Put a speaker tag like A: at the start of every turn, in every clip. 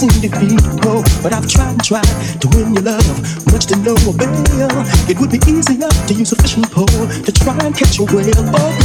A: seem but I've tried and tried to win your love, much to no avail. It would be easier to use a fishing pole to try and catch a whale. Oh,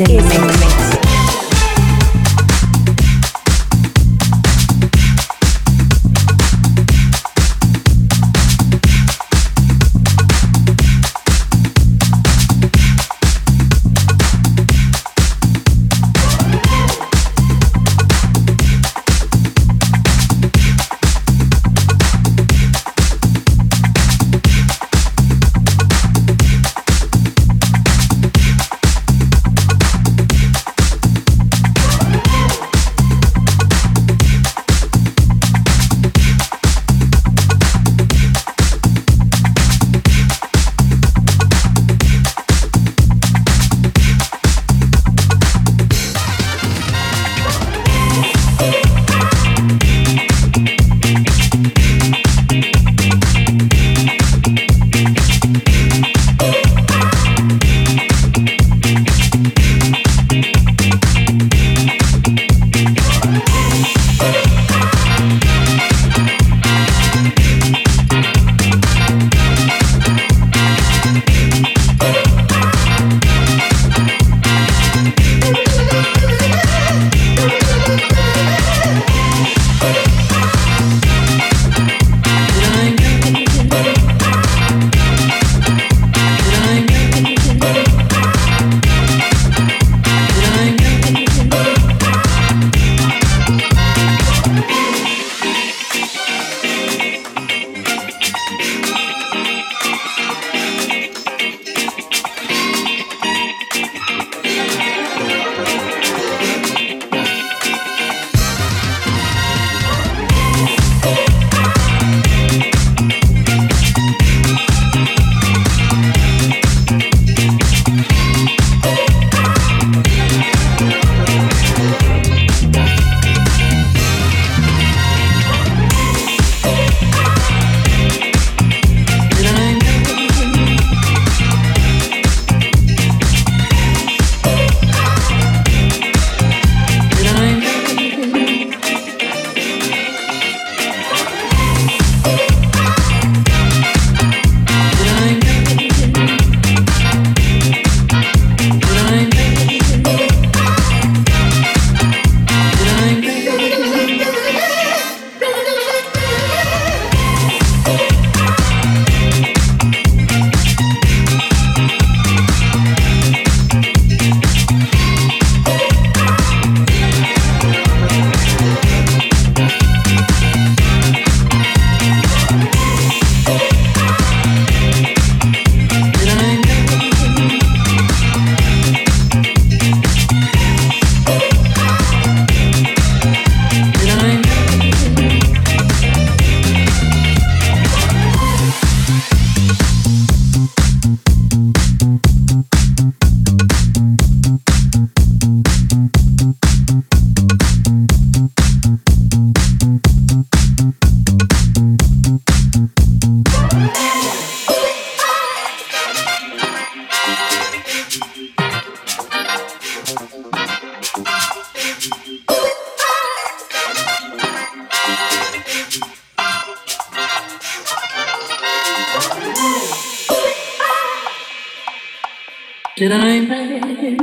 B: is in.
C: Did I make?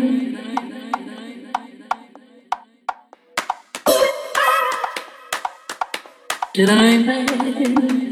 C: Did I make?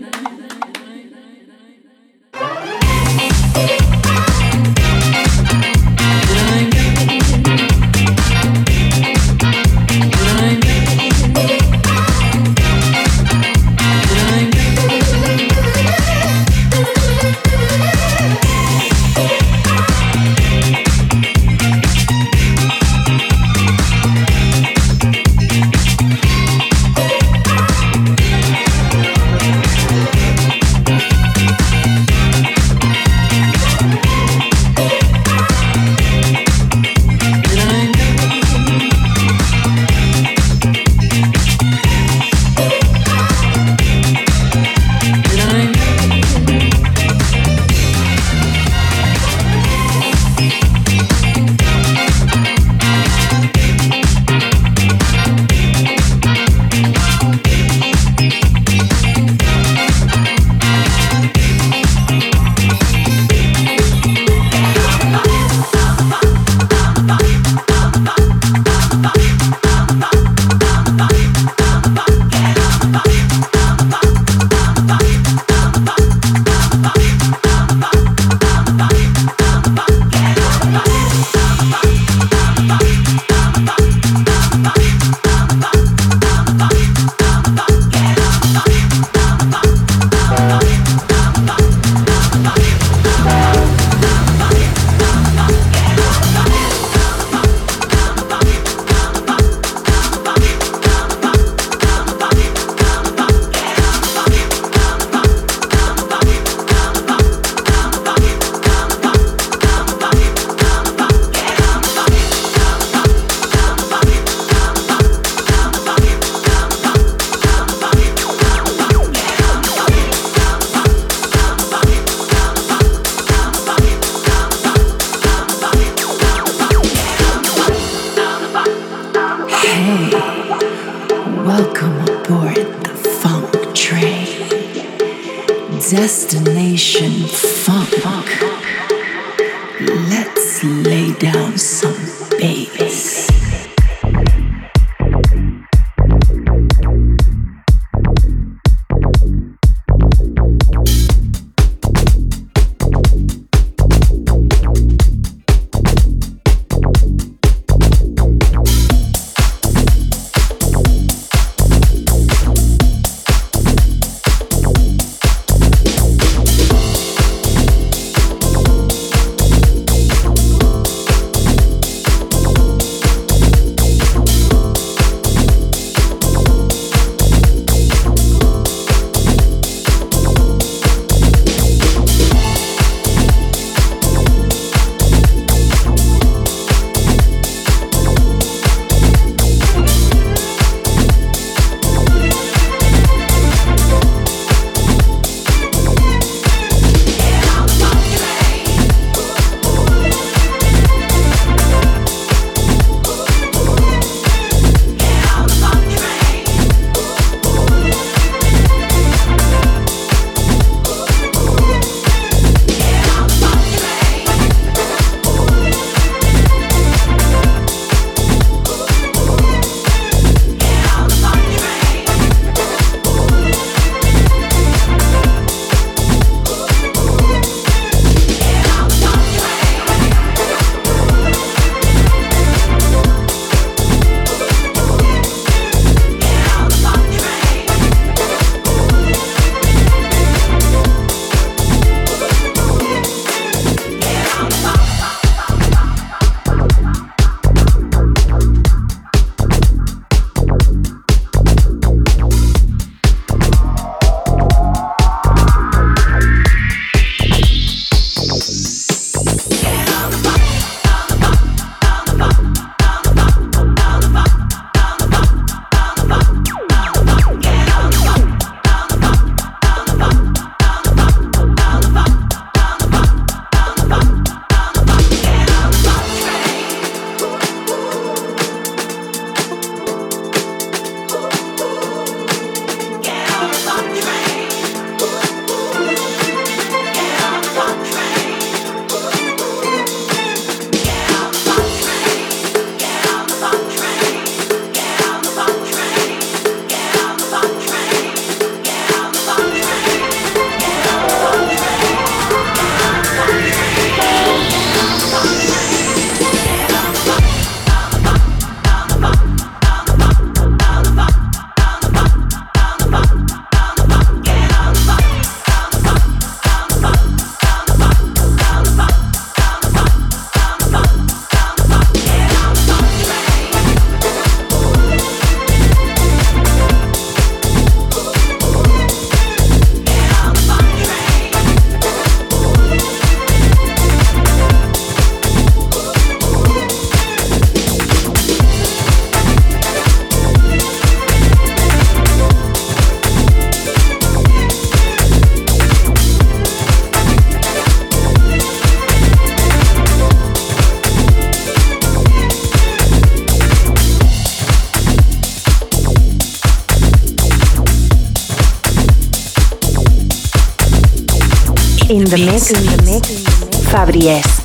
B: In the mix, in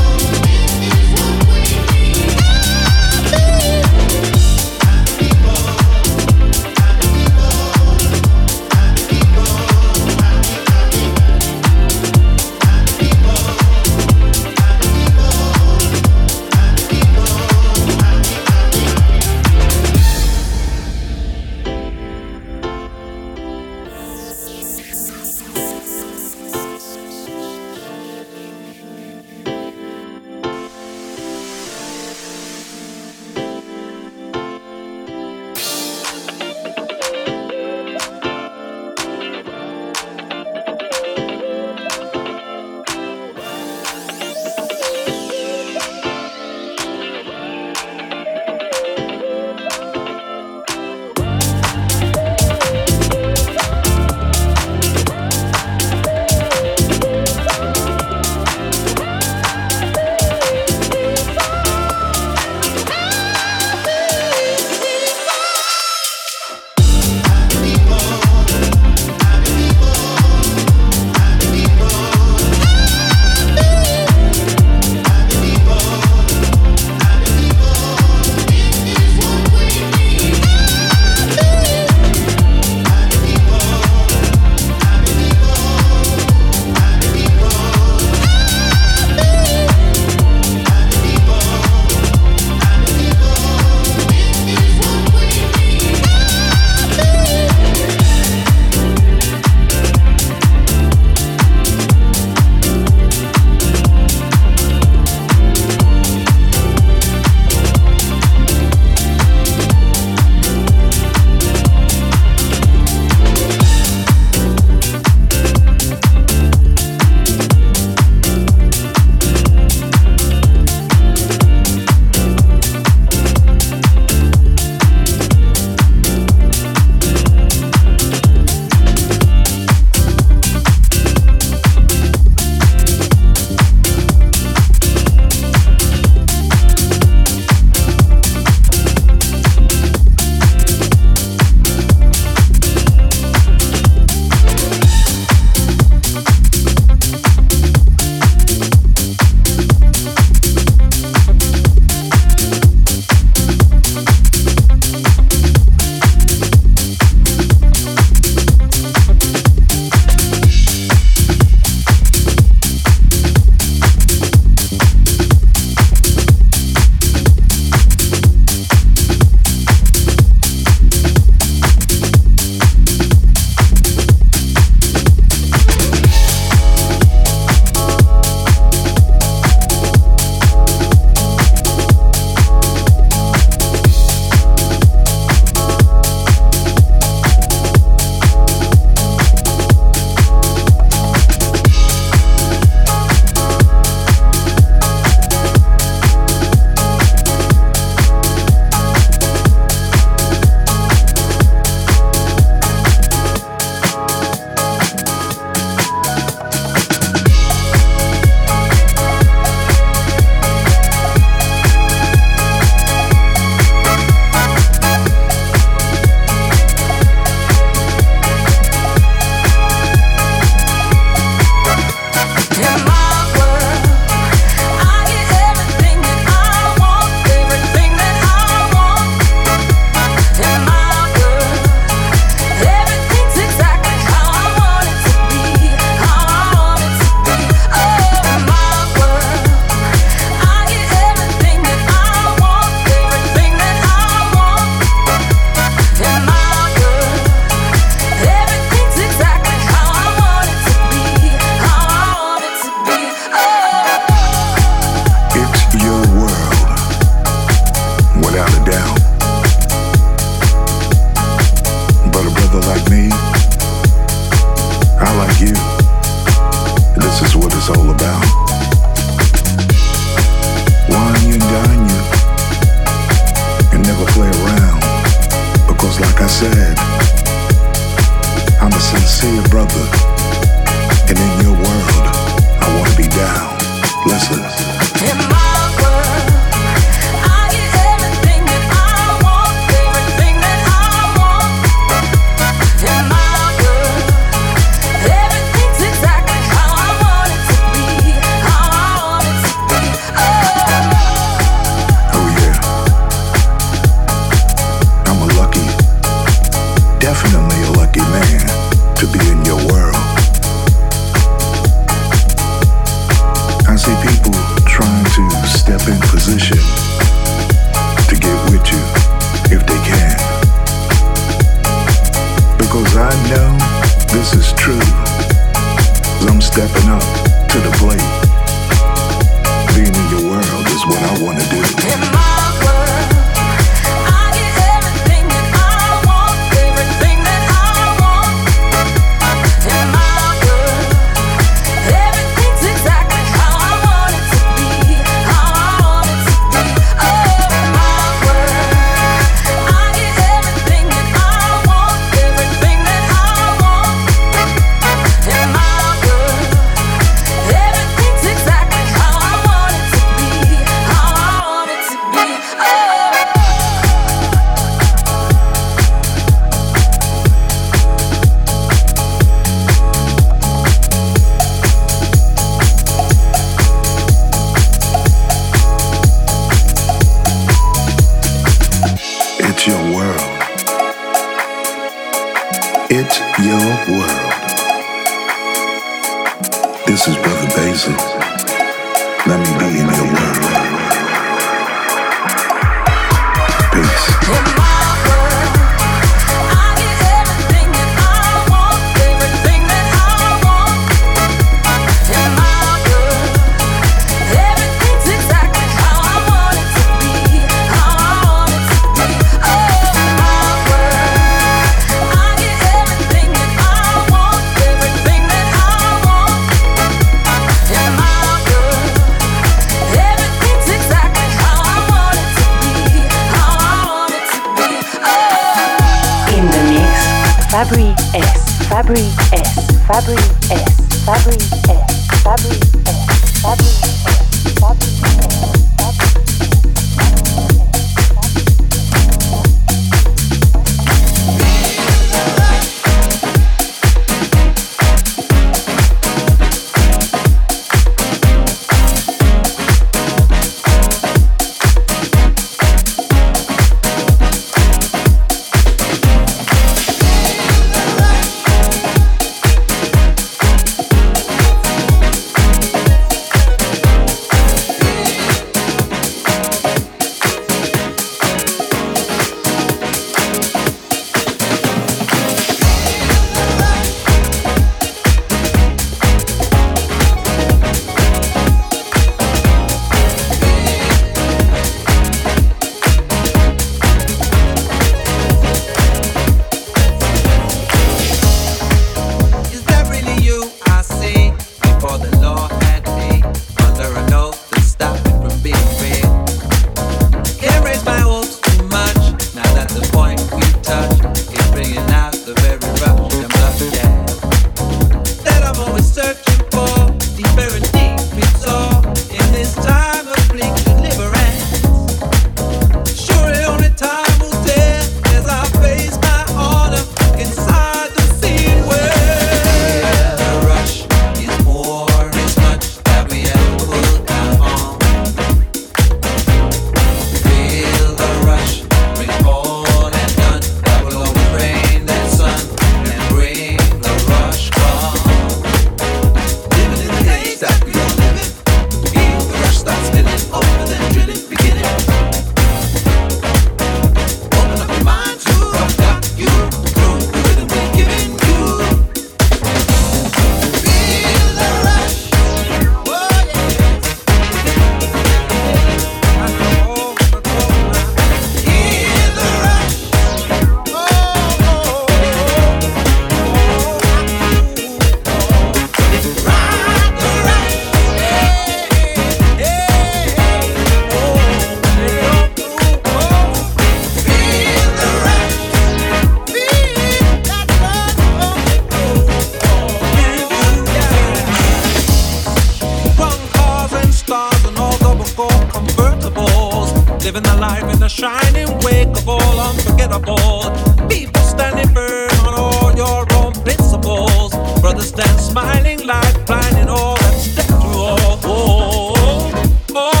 B: the
D: shining wake of all unforgettable.
E: People standing firm on all your own principles. Brothers stand smiling like blind in
C: all that step through all. Oh, oh, oh,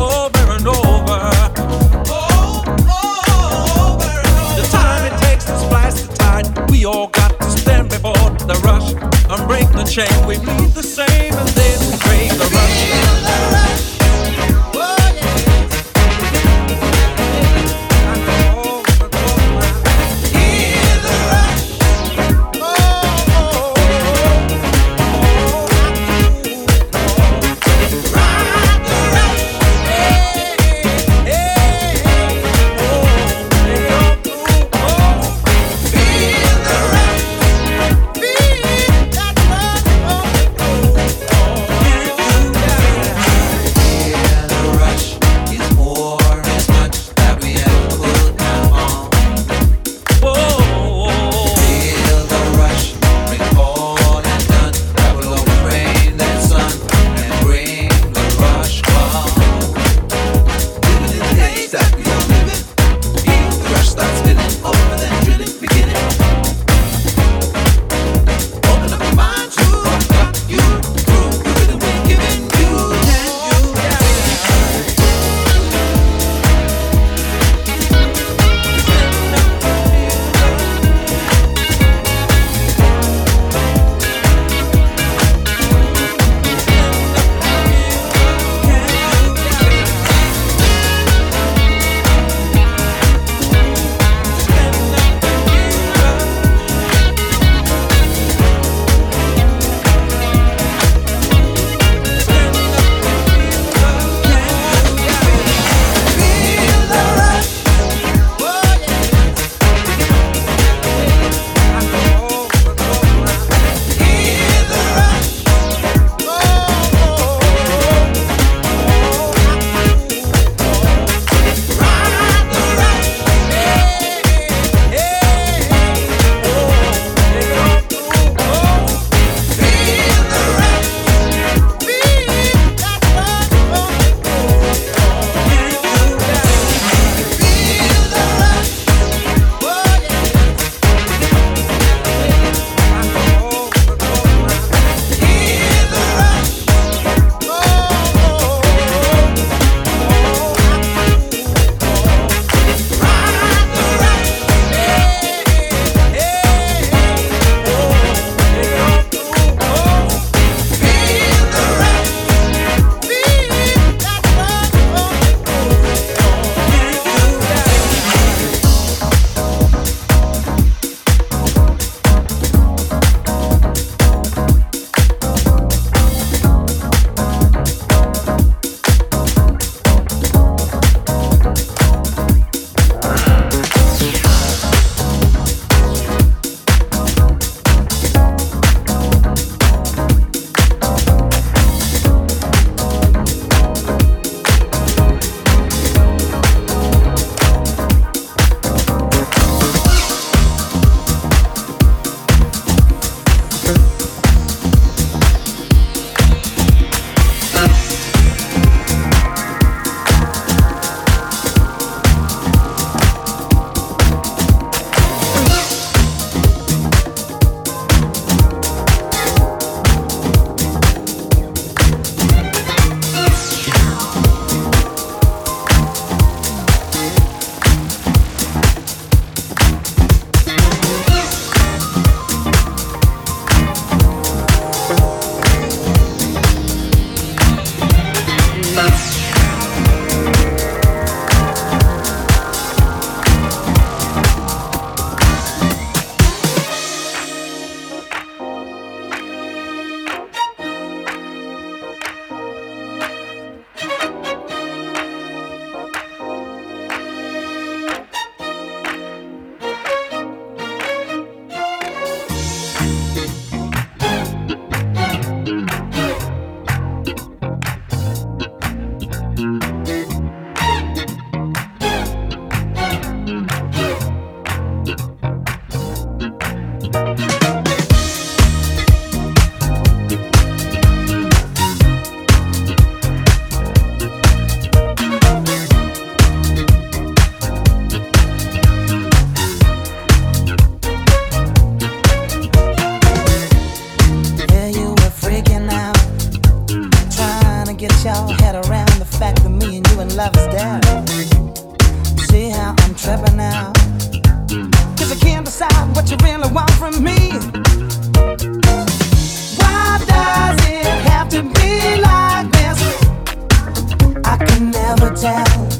C: oh, over and over. Oh, oh, over and over. The time it takes to splice the tide, we all got to stand before the rush and break the chain. We
D: need the same. hotel.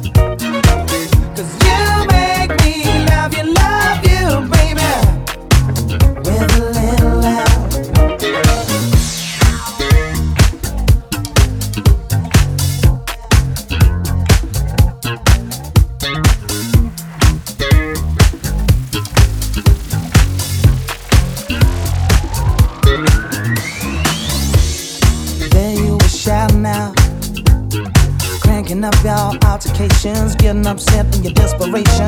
D: In